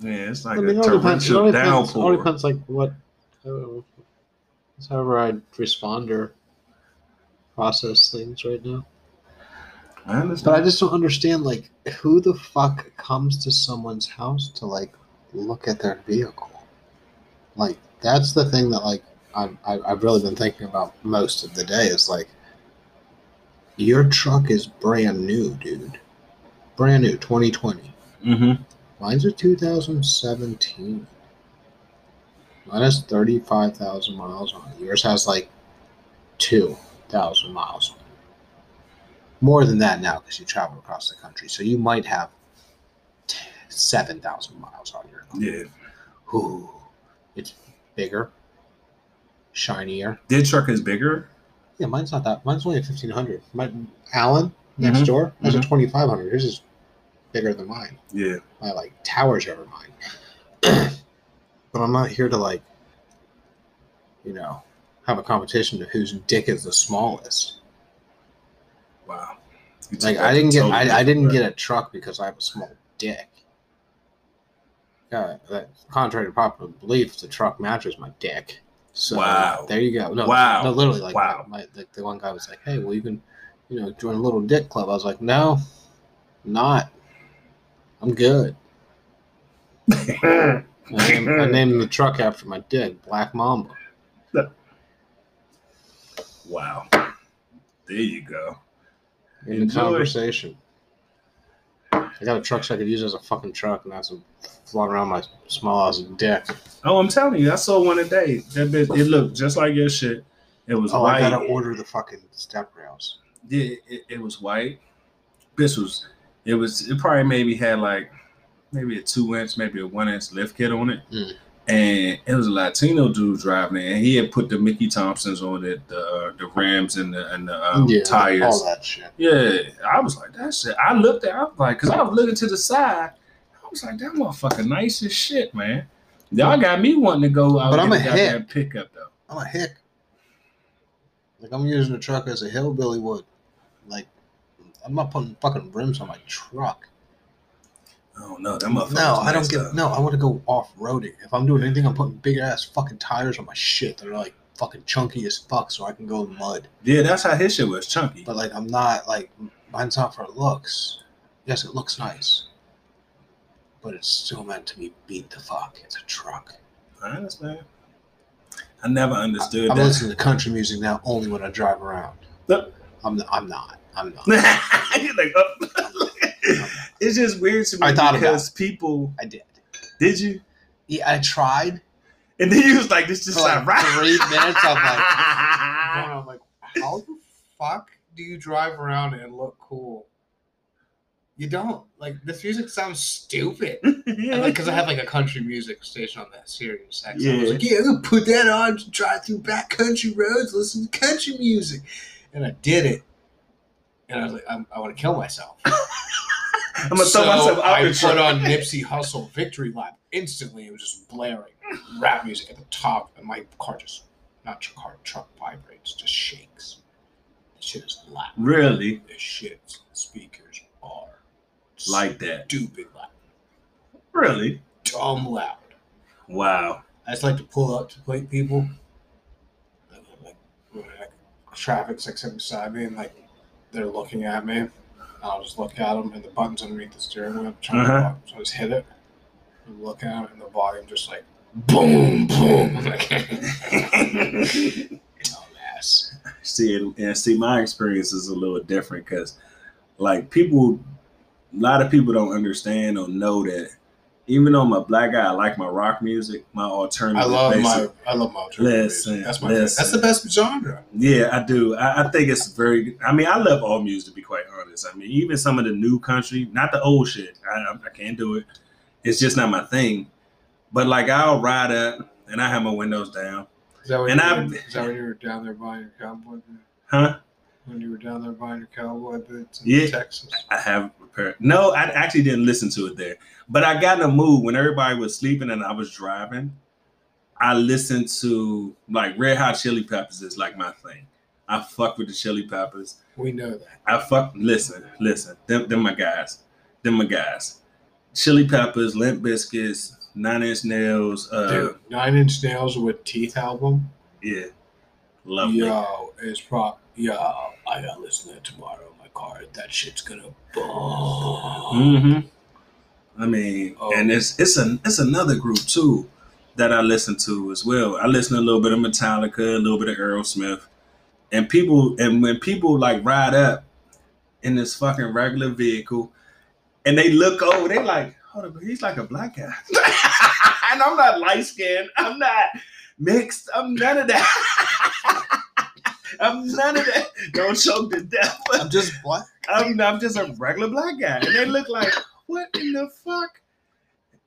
Yeah, it's like I mean, a it all depends. It all torrential depends, all downpour. depends like what, it's however I respond or process things right now. I But. I just don't understand like who the fuck comes to someone's house to like look at their vehicle. Like that's the thing that like I'm, I, I've really been thinking about most of the day is like your truck is brand new, dude. Brand new, 2020. mm-hmm. Mine's a 2017. Mine has 35,000 miles on it. Yours has like 2,000 miles on it. More than that now because you travel across the country. So you might have 7,000 miles on your car. Yeah. Ooh, it's bigger, shinier. Their truck is bigger. Yeah, mine's not that. Mine's only a 1,500. My Alan next Mhm, door has a mhm. 2,500. His is bigger than mine. Yeah. my like towers over mine. but I'm not here to like, you know, have a competition of whose dick is the smallest. Wow. Took Like I didn't get I, I didn't route. get a truck because I have a small dick. Yeah, that contrary to popular belief, the truck matches my dick. So Wow. there you go. No, Wow. no, literally, like Wow. my, my like the one guy was like, "Hey, well, you can, you know, join a little dick club." I was like, "No, not. I'm good." I named, I named the truck after my dick, Black Mamba. wow. There you go. In the conversation. I got a truck so I could use as a fucking truck, and that's floating around my small ass dick. Oh, I'm telling you, I saw one today. That bitch, it looked just like your shit. It was Oh, white. I gotta order the fucking step rails. Yeah, it, it was white. This was it was it probably maybe had like maybe a two inch, maybe a one inch lift kit on it. Mm. And it was a Latino dude driving it, and he had put the Mickey Thompsons on it, the uh, the rims and the and the um, yeah, tires. all that shit. Yeah, I was like that shit. I looked at, I was like, cause I was looking to the side. I was like, that motherfucker nice as shit, man. Y'all got me wanting to go out But I'm and a hick. pickup though. I'm a hick. Like I'm using the truck as a hillbilly would. I'm not putting fucking rims on my truck. Oh no, that motherfucker. No, I don't get. No, I want to go off roading. If I'm doing anything, I'm putting big ass fucking tires on my shit. They're like fucking chunky as fuck, so I can go in mud. Yeah, that's how his shit was chunky. But like, I'm not like mine's not for looks. Yes, it looks nice, but it's still meant to be beat the fuck. It's a truck. I understand. I never understood I'm that. listening to country music now only when I drive around. Look. I'm. I'm not. I'm not. Like, oh. it's just weird to me I thought about because people I did. did you, Yeah, I tried. and then you was like, this just like right. three minutes, I'm I'm like, how the fuck do you drive around and look cool? You don't. Like this music sounds stupid. yeah, Because I have like a country music station on that Sirius XM. I Yeah. was like, yeah, put that on to drive through back country roads, listen to country music, and I did it. And I was like, I'm, I want to kill myself. I'm gonna so throw myself out I the put truck. on Nipsey Hussle Victory Lap. Instantly, it was just blaring rap music at the top, and my car just not your car truck vibrates, just shakes. This shit is loud. Really This shit's speakers are like that? stupid loud, Really? dumb loud. Wow. I just like to pull up to plate people. Like, like, like, traffic's like sitting beside me, and like they're looking at me. and I'll just look at them, and the buttons underneath the steering wheel. Trying Uh-huh. to so I just hit it. And look at it, and the volume just like boom, boom. I'm like, dumbass. see and, and see my experience is a little different because like people a lot of people don't understand or know that even though I'm a black guy, I like my rock music, my alternative. I love basic- my, I love my alternative Listen. That's my, listen. that's the best genre. Yeah, I do. I, I think it's very. I mean, I love all music to be quite honest. I mean, even some of the new country, not the old shit. I, I, I can't do it. It's just not my thing. But like, I'll ride up and I have my windows down, Is that when, And I'm- is that when you were down there buying your cowboy boots? huh? When you were down there buying your cowboy boots in Yeah. Texas? I have No, I actually didn't listen to it there. But I got in a mood when everybody was sleeping and I was driving. I listened to like Red Hot Chili Peppers is like my thing. I fuck with the Chili Peppers. We know that. I fuck. Listen, listen. Them, them my guys. Them my guys. Chili Peppers, Limp Bizkits, Nine Inch Nails. Uh, Dude, Nine Inch Nails with Teeth album. yeah, lovely. Yo, it's pro. Yo, I gotta listen to that tomorrow in my car. That shit's gonna bomb. hmm I mean, Oh. and it's it's an it's another group too that I listen to as well. I listen to a little bit of Metallica, a little bit of Aerosmith, and people and when people like ride up in this fucking regular vehicle, and they look over, they like, hold up, he's like a black guy, and I'm not light skinned, I'm not mixed, I'm none of that. I'm none of that. Don't choke to death. I'm just black. I'm, I'm just a regular black guy. And they look like, what in the fuck?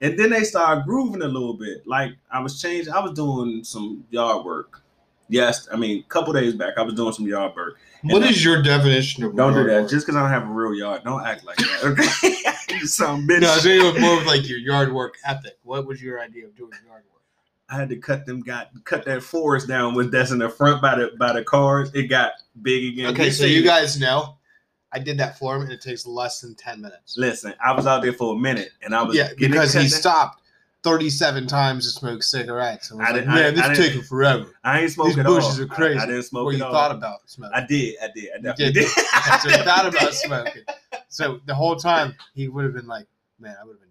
And then they start grooving a little bit. Like I was changing, I was doing some yard work. Yes, I mean, a couple days back, I was doing some yard work. What is your definition of Don't do that. work? Just because I don't have a real yard, don't act like that. Okay, you sound bitch. No, I think it was more of like your yard work ethic. What was your idea of doing yard work? I had to cut them, got cut that forest down with that's in the front by the by the cars. It got big again. Okay, so you guys know, I did that for him, and it takes less than ten minutes. listen. I was out there for a minute, and I was Yeah, because he down. stopped thirty-seven times to smoke cigarettes, I like, didn't- I- "Man, this I is taking forever." I ain't smoking These at all. bushes are crazy. I, I didn't smoke What you all. thought about smoking? I did. I did. I definitely did. did. so he thought about smoking. So the whole time he would have been like, "Man, I would have been. I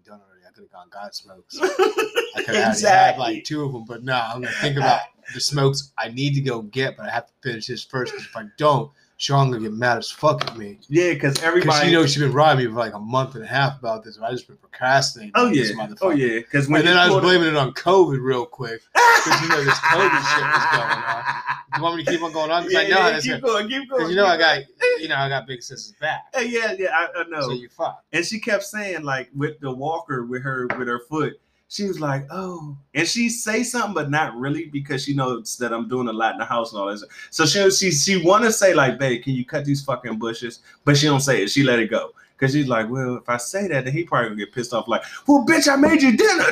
could have gone God smokes. I could have had like two of them, but no, I'm gonna think about the smokes I need to go get, but I have to finish this first because if I don't, Sean gonna get mad as fuck at me yeah, because everybody, everybody. you know she's been riding me for like a month and a half about this. And I just been procrastinating. oh yeah. this motherfucker. Oh yeah. Because And then I was blaming it on COVID real quick. Because you know this COVID shit was going on. You want me to keep on going on? Yeah, I know yeah, keep going. Keep going. Because you know I got, you know I got big sister's back. Hey, yeah, yeah. I, I know. So you fuck. and she kept saying like with the walker with her with her foot. She was like, "Oh," and she say something, but not really because she knows that I'm doing a lot in the house and all this. So she she she want to say like, "Babe, can you cut these fucking bushes?" But she don't say it. She let it go because she's like, "Well, if I say that, then he probably gonna get pissed off." Like, "Well, bitch, I made you dinner."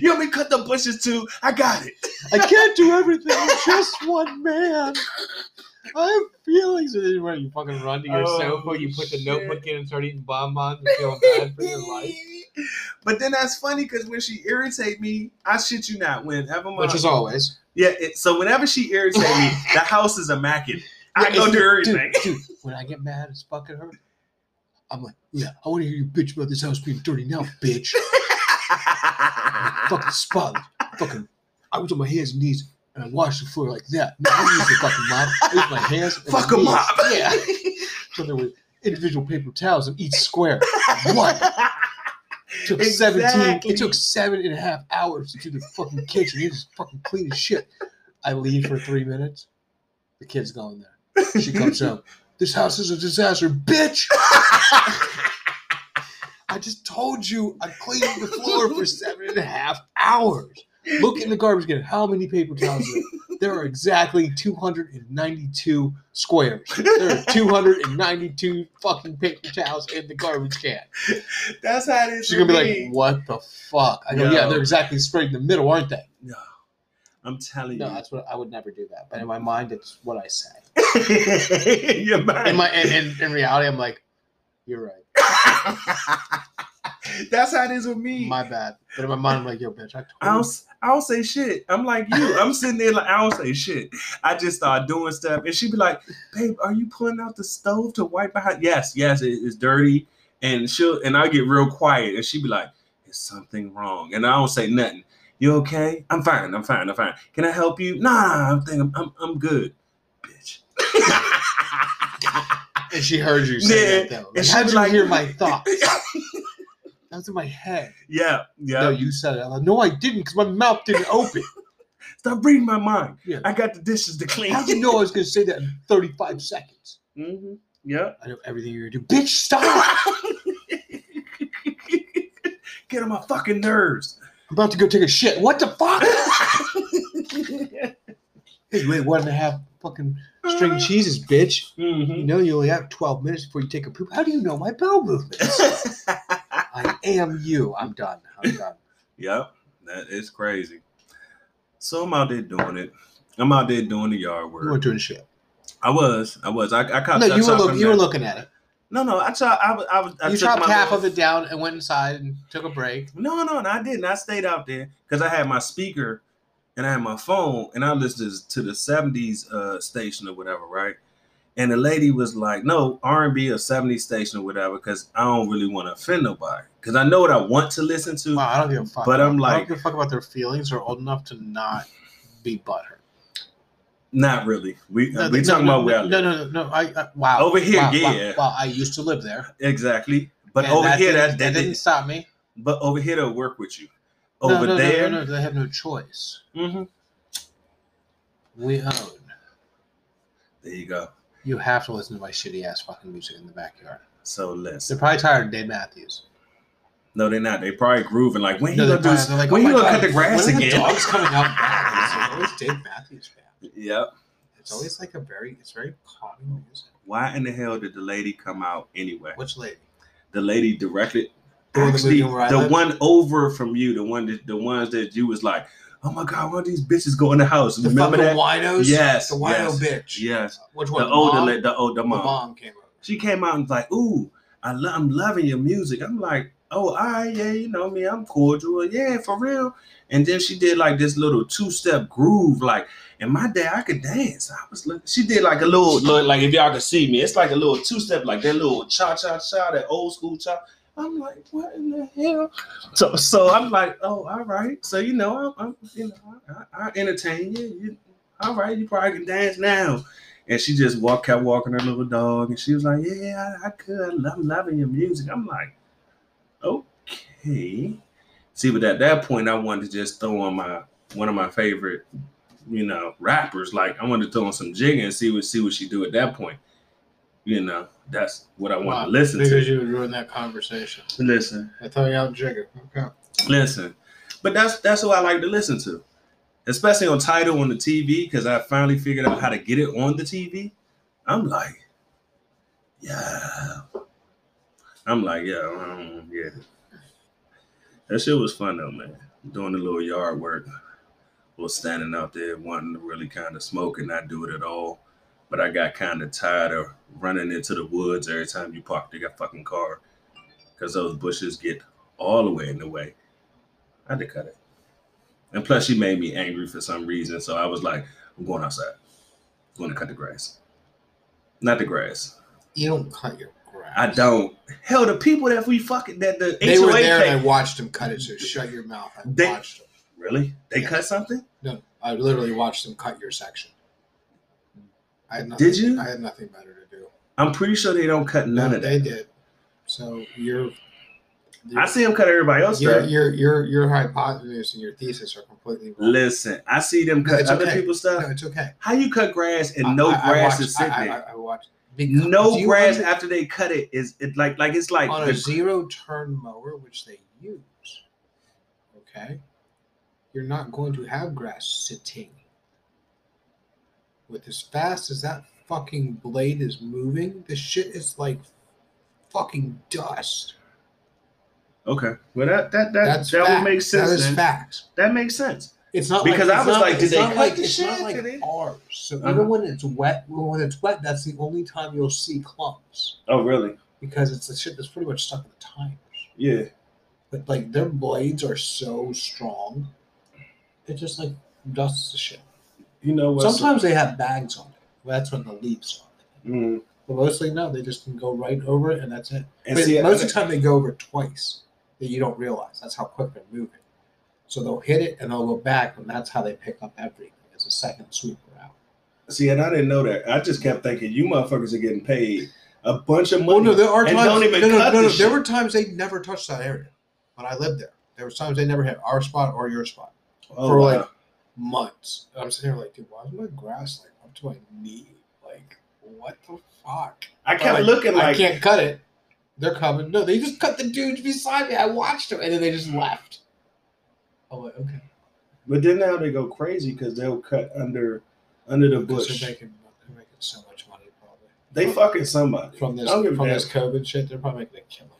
you want me to cut the bushes too? I got it. I can't do everything. I'm just one man. I have feelings. And then when you fucking run to your Oh, sofa, you put the oh, shit. notebook in and start eating bonbons and feeling bad for your life. But then that's funny because when she irritate me, I shit you not. Whenever my Which is always. Yeah, it, so whenever she irritate me, the house is immaculate. I Yeah, go do everything. Dude, dude, when I get mad it's fucking her, I'm like, yeah, I want to hear you bitch about this house being dirty now, bitch. fucking spotless. Fucking, I was on my hands and knees and I washed the floor like that. No, I use the fucking mop. I use my hands. and Fuck my a mop. Yeah. So there were individual paper towels in each square. What? Took Exactly. 17 it took seven and a half hours to do the fucking kitchen. It was fucking clean as shit. I leave for three minutes. The kid's going there. She comes home. This house is a disaster bitch! I just told you i cleaned the floor for seven and a half hours look in the garbage can how many paper towels are there? there are exactly 292 squares there are 292 fucking paper towels in the garbage can That's how it is. She's gonna be like, "What the fuck?" I go, "Yeah, they're exactly straight in the middle, aren't they?" No, I'm telling No, you. No, that's what I would never do that. But in my mind, it's what I say. In my in, in, in reality, I'm like, "You're right. That's how it is with me. My bad." But in my mind, I'm like, "Yo, bitch, I I told don't, I don't say shit. I'm like you. I'm sitting there like I don't say shit. I just start doing stuff, and she'd be like, "Babe, are you pulling out the stove to wipe behind?" Yes, yes, it- it's dirty, and she'll and I get real quiet, and she'd be like, "Is something wrong?" And I don't say nothing. You okay? I'm fine. I'm fine. I'm fine. Can I help you? Nah, I'm thinking I'm I'm good, bitch. And she heard you say Yeah, that though. and Like, she how'd you like- hear my thoughts? That's in my head. yeah, yeah. No, you said it. I'm like, no, I didn't, because my mouth didn't open. Stop reading my mind. Yeah. I got the dishes to clean. How'd you know I was going to say that in 35 seconds? hmm Yeah. I know everything you're going to do. Bitch, stop! Get on my fucking nerves. I'm about to go take a shit. What the fuck? Hey, you ate one and a half fucking string cheeses, bitch. You Mhm. know you only have 12 minutes before you take a poop. How do you know my bowel movements? I am you. I'm done. I'm done. yep, that is crazy. So I'm out there doing it. I'm out there doing the yard work. You weren't doing shit. I was, I was. I, I caught. No, you were looking. You were looking at it. No, no, I chopped. I. I. I you chopped half little- of it down and went inside and took a break. No, no, no, I didn't. I stayed out there because I had my speaker and I had my phone and I listened to the '70s uh, station or whatever, right? And the lady was like, "No R&B or '70s station or whatever," because I don't really want to offend nobody. Because I know what I want to listen to. Wow, I don't give a fuck. But I'm I like- don't give a fuck about their feelings. They're old enough to not be butthurt. Not really. We No, we no, talking no, about where no, no, no, no. I, I wow. Over here, wow, yeah. Wow, wow, I used to live there. exactly. But and over here, didn't- that, that, didn't stop me. But over here, they'll work with you. No, Over no, no, there, no, no, they have no choice. Mhm. We own. there you go. You have to listen to my shitty ass fucking music in the backyard. So listen. They're probably tired of Dave Matthews. No, they're not. They probably grooving like when No, you they're gonna do? probably- this- like, when "Oh you my gonna cut the grass when again? The dogs coming out back. It's always Dave Matthews band. Yep. It's always like a very, it's very calming music. Why in the hell did the lady come out anyway? Which lady? The lady directed. The one actually, moved in where I the one over from you, the one that the ones that you was like, oh my god, why these bitches go in the house? The Remember fucking that? winos. Yes, The wino yes, bitch. Yes, Which one? the older, mom? the older The mom. mom came over. She came out and was like, ooh, I lo- I'm loving your music. I'm like, oh, all right, yeah, you know me, I'm cordial, yeah, for real. And then she did like this little two step groove, like, and my dad, I could dance. I was looking, she did like a little, little, like if y'all could see me, it's like a little two step, like that little cha cha cha, that old school cha. I'm like, what in the hell? So, so I'm like, oh, all right. So you know, I'm, I'm you know, I, I entertain you. you. All right, you probably can dance now. And she just walked, kept walking her little dog, and she was like, "Yeah, I, I could. I'm loving your music." I'm like, "Okay." See, but at that point, I wanted to just throw on my one of my favorite, you know, rappers. Like I wanted to throw on some Jigga and see what see what she do at that point. You know, that's what I want Wow, to listen because to. you would ruin that conversation. Listen, I throw you out Jigga. Okay. listen. But that's that's what I like to listen to, especially on title on the TV because I finally figured out how to get it on the TV. I'm like, yeah. I'm like, yeah, um, yeah. That shit was fun though, man. Doing the little yard work, was standing out there wanting to really kind of smoke and not do it at all. But I got kind of tired of running into the woods every time you park your fucking car because those bushes get all the way in the way. I had to cut it. And plus, she made me angry for some reason. So I was like, I'm going outside. I'm going to cut the grass. Not the grass. You don't cut your grass. I don't. Hell, the people that we fucking, that the They HOA were there pay- and I watched them cut it. So shut your mouth. I They- watched them. Really? They Yeah. cut something? No, I literally watched them cut your section. I nothing, Did you? I had nothing better to do. I'm pretty sure they don't cut none No, of they that. They did. So you're. I see them cut everybody else Your stuff. your your your hypothesis and your thesis are completely wrong. Listen, I see them cut other okay. people's No, stuff. it's okay. How you cut grass and I- no I- I grass watched- is sitting I, there? I, I watched. No grass under- after they cut it is it like like it's like on the- a zero turn mower, which they use. Okay, you're not going to have grass sitting. With as fast as that fucking blade is moving, the shit is like fucking dust. okay. Well, that that that That's that would make sense. That is then. facts. That makes sense. It's not Because like, I was not like, did they not cut like, the it's not shit? like they- ours. So Uh-huh. even when it's wet, when it's wet, that's the only time you'll see clumps Oh, really? because it's the shit that's pretty much stuck in the tires. Yeah. But like their blades are so strong, it just like dusts the shit. You know what? Sometimes they have bags on it. That's when the leaves on it. Mm. But mostly no, they just can go right over it and that's it. And But see, most of the time they go over twice that you don't realize. That's how quick they're moving. So they'll hit it and they'll go back, and that's how they pick up everything as a second sweeper out. see, and I didn't know that. I just kept thinking you motherfuckers are getting paid a bunch of money. Well, no, there are times. don't even no, no, no, no. There were times they never touched that area when I lived there. There was times they never hit our spot or your spot Oh, for like months. And I'm sitting here like, dude, why is my grass like up to my knee? Like, what the fuck? I kept Like, looking like I can't cut it. They're coming. No, they just cut the dudes beside me. I watched them, and then they just left. I'm like, okay. But then now they go crazy because they'll cut under under the bush. they're making, they're making so much money probably They fucking somebody. from this I don't give a from this COVID shit. They're probably making a killing.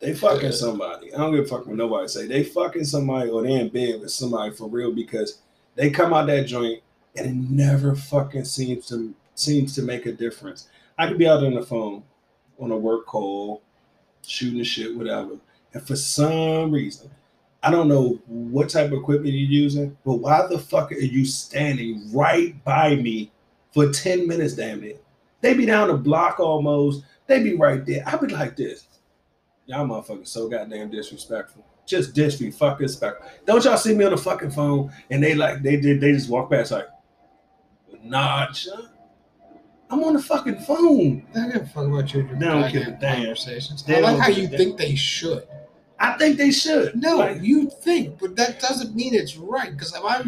They fucking somebody. I don't give a fuck what nobody say. They fucking somebody or they in bed with somebody for real because they come out that joint and it never fucking seems to seems to make a difference. I could be out on the phone on a work call, shooting shit, whatever. And for some reason, I don't know what type of equipment you're using, but why the fuck are you standing right by me for 10 minutes, damn it? They be down the block almost. They be right there. I be like this. Y'all motherfuckers so goddamn disrespectful. Just disrespectful. Fuck this spectrum. Don't y'all see me on the fucking phone and they like they did they just walk past like, nah, son. I'm on the fucking phone. They don't give a fuck about your They don't give a damn. conversations. They I like how you damn. think they should. I think they should. No, Like, you think, but that doesn't mean it's right. Because if I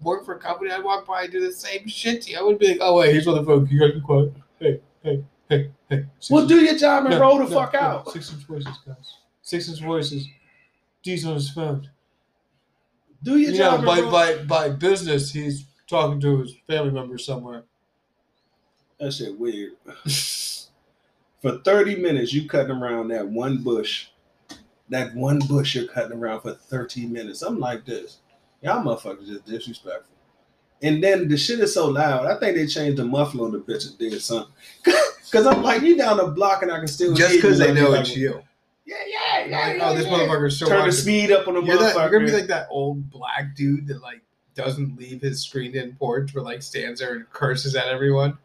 work for a company, I'd walk by and do the same shit to you. I would be like, oh wait, here's on the phone. You gotta be quiet. Hey, hey, hey, hey. well, do your job and No, roll the no, fuck no. out. Six inch voices, guys. Six inch voices. D's on his phone. Do your You job. know, by, roll- by by business, he's talking to his family member somewhere. That shit weird. For 30 minutes, you cutting around that one bush. That one bush you're cutting around for 30 minutes. I'm like this. Y'all motherfuckers just disrespectful. And then the shit is so loud. I think they changed the muffler on the bitch and did something. Cause I'm like, you down the block and I can still Just because they Like, know like, it's you. Yeah, yeah, yeah. Like, yeah, oh, this yeah. motherfucker's so Turn the speed up on the You're, that, motherfucker. you're gonna be like that old black dude that like doesn't leave his screened-in porch, but like stands there and curses at everyone.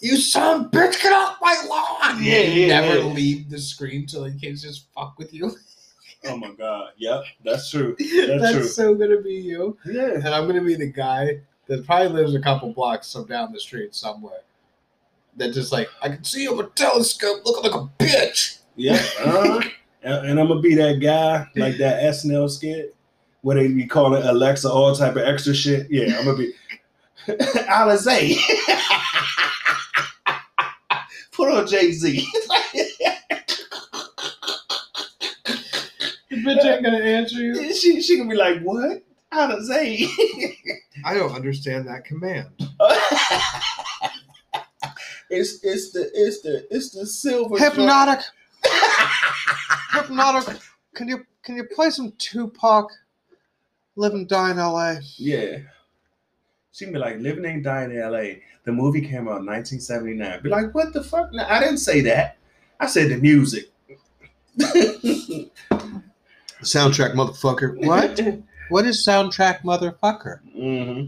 You son of a bitch, get off my lawn! Yeah, You yeah, Never yeah. leave the screen so they can't just fuck with you. oh my god. Yep, that's true. That's, true. so gonna be you. Yeah. And I'm gonna be the guy that probably lives a couple blocks from down the street somewhere. That just like I can see over a telescope looking like a bitch. Yeah. Uh-huh. and, and I'm gonna be that guy like that SNL skit where they be calling Alexa all type of extra shit. Yeah, I'm gonna be Alizé. Put on Jay Z. The bitch ain't gonna answer you. she she gonna be like, what? Alizé. I don't understand that command. It's it's the it's the it's the silver Hypnotic. Hypnotic. Can you can you play some Tupac? Live and die in L.A. Yeah. She can be like, Living and Dying in LA. The movie came out in 1979. Be like, what the fuck? No, I didn't say that. I said the music. Soundtrack, motherfucker. What? what is soundtrack, motherfucker? hmm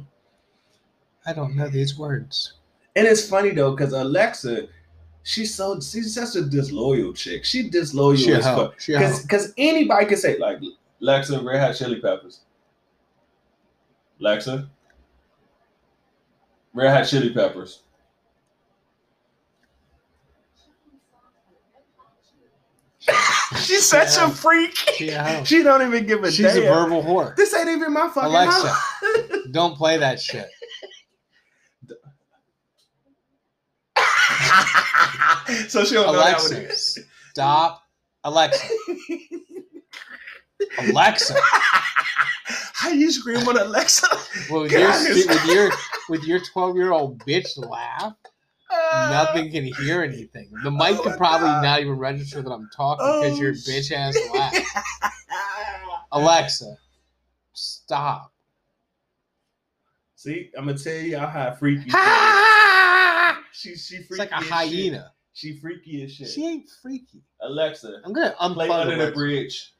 I don't know these words. And it's funny though, because Alexa, she's so she's such a disloyal chick. She disloyal She as fuck. She a hoe. Because anybody can say like Alexa, Red Hot Chili Peppers. Alexa, Red Hot Chili Peppers. She's such Yeah. a freak. She. She don't even give a She's a verbal whore. This ain't even my fucking Alexa. house. Don't play that shit. so she don't know that one. Alexa, stop. Alexa. Alexa. How you scream on Alexa? Well, with your, out of here. stu- with your with your twelve year old bitch laugh, uh, nothing can hear anything. The mic Oh can probably God. not even register that I'm talking Oh, because your bitch ass laugh. Alexa, stop. See, I'm gonna tell y'all how freaky. she is. she she freaky. It's like a as shit. hyena. She freaky as shit. She ain't freaky. Alexa, I'm gonna play unplug under the Alexa. bridge.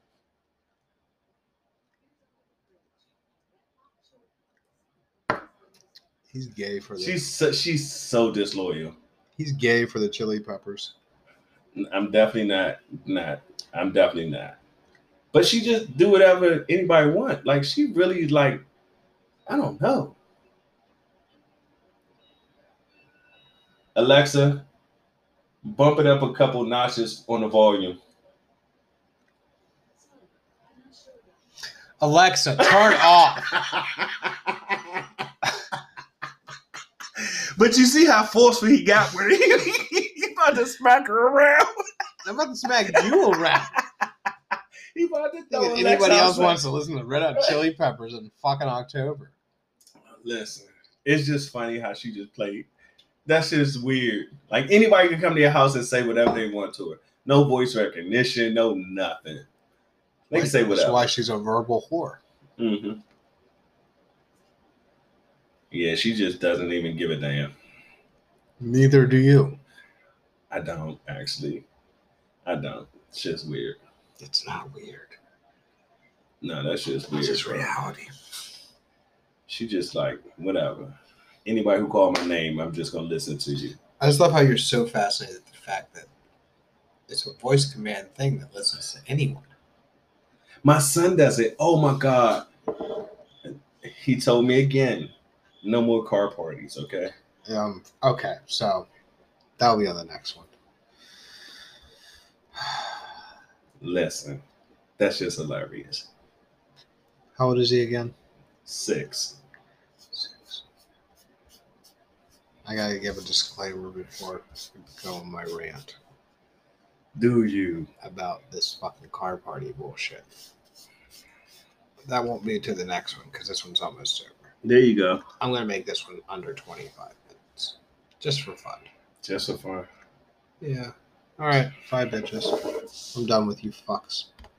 He's gay for the. She's so, she's so disloyal. he's gay for the chili peppers. I'm definitely not not. I'm definitely not. But she just do whatever anybody want. Like she really like. I don't know. Alexa, bump it up a couple notches on the volume. Alexa, turn off. but you see how forceful he got with it. he about to smack her around. I'm about to smack you around. He about to If throw anybody Alexa else outside. wants to listen to Red Hot Chili Peppers in fucking October. Listen, it's just funny how she just played. That just weird. Like anybody can come to your house and say whatever they want to her. No voice recognition, no nothing. They can say whatever. That's why she's a verbal whore. Mm-hmm. Yeah, she just doesn't even give a damn. Neither do you. I don't actually. I don't. It's just weird. It's not weird. No, that's just weird. It's just reality. She just like whatever. Anybody who called my name, I'm just gonna listen to you. I just love how you're so fascinated with the fact that it's a voice command thing that listens to anyone. My son does it. Oh my god. He told me again, no more car parties, okay? Um. Okay, so that'll be on the next one. Listen, that's just hilarious. How old is he again? Six. Six. I gotta give a disclaimer before I go on my rant Do you? about this fucking car party bullshit. That won't be to the next one because this one's almost over. There you go. I'm gonna make this one under 25 minutes, just for fun. Just so far. Yeah. All right. Bye, bitches. I'm done with you fucks.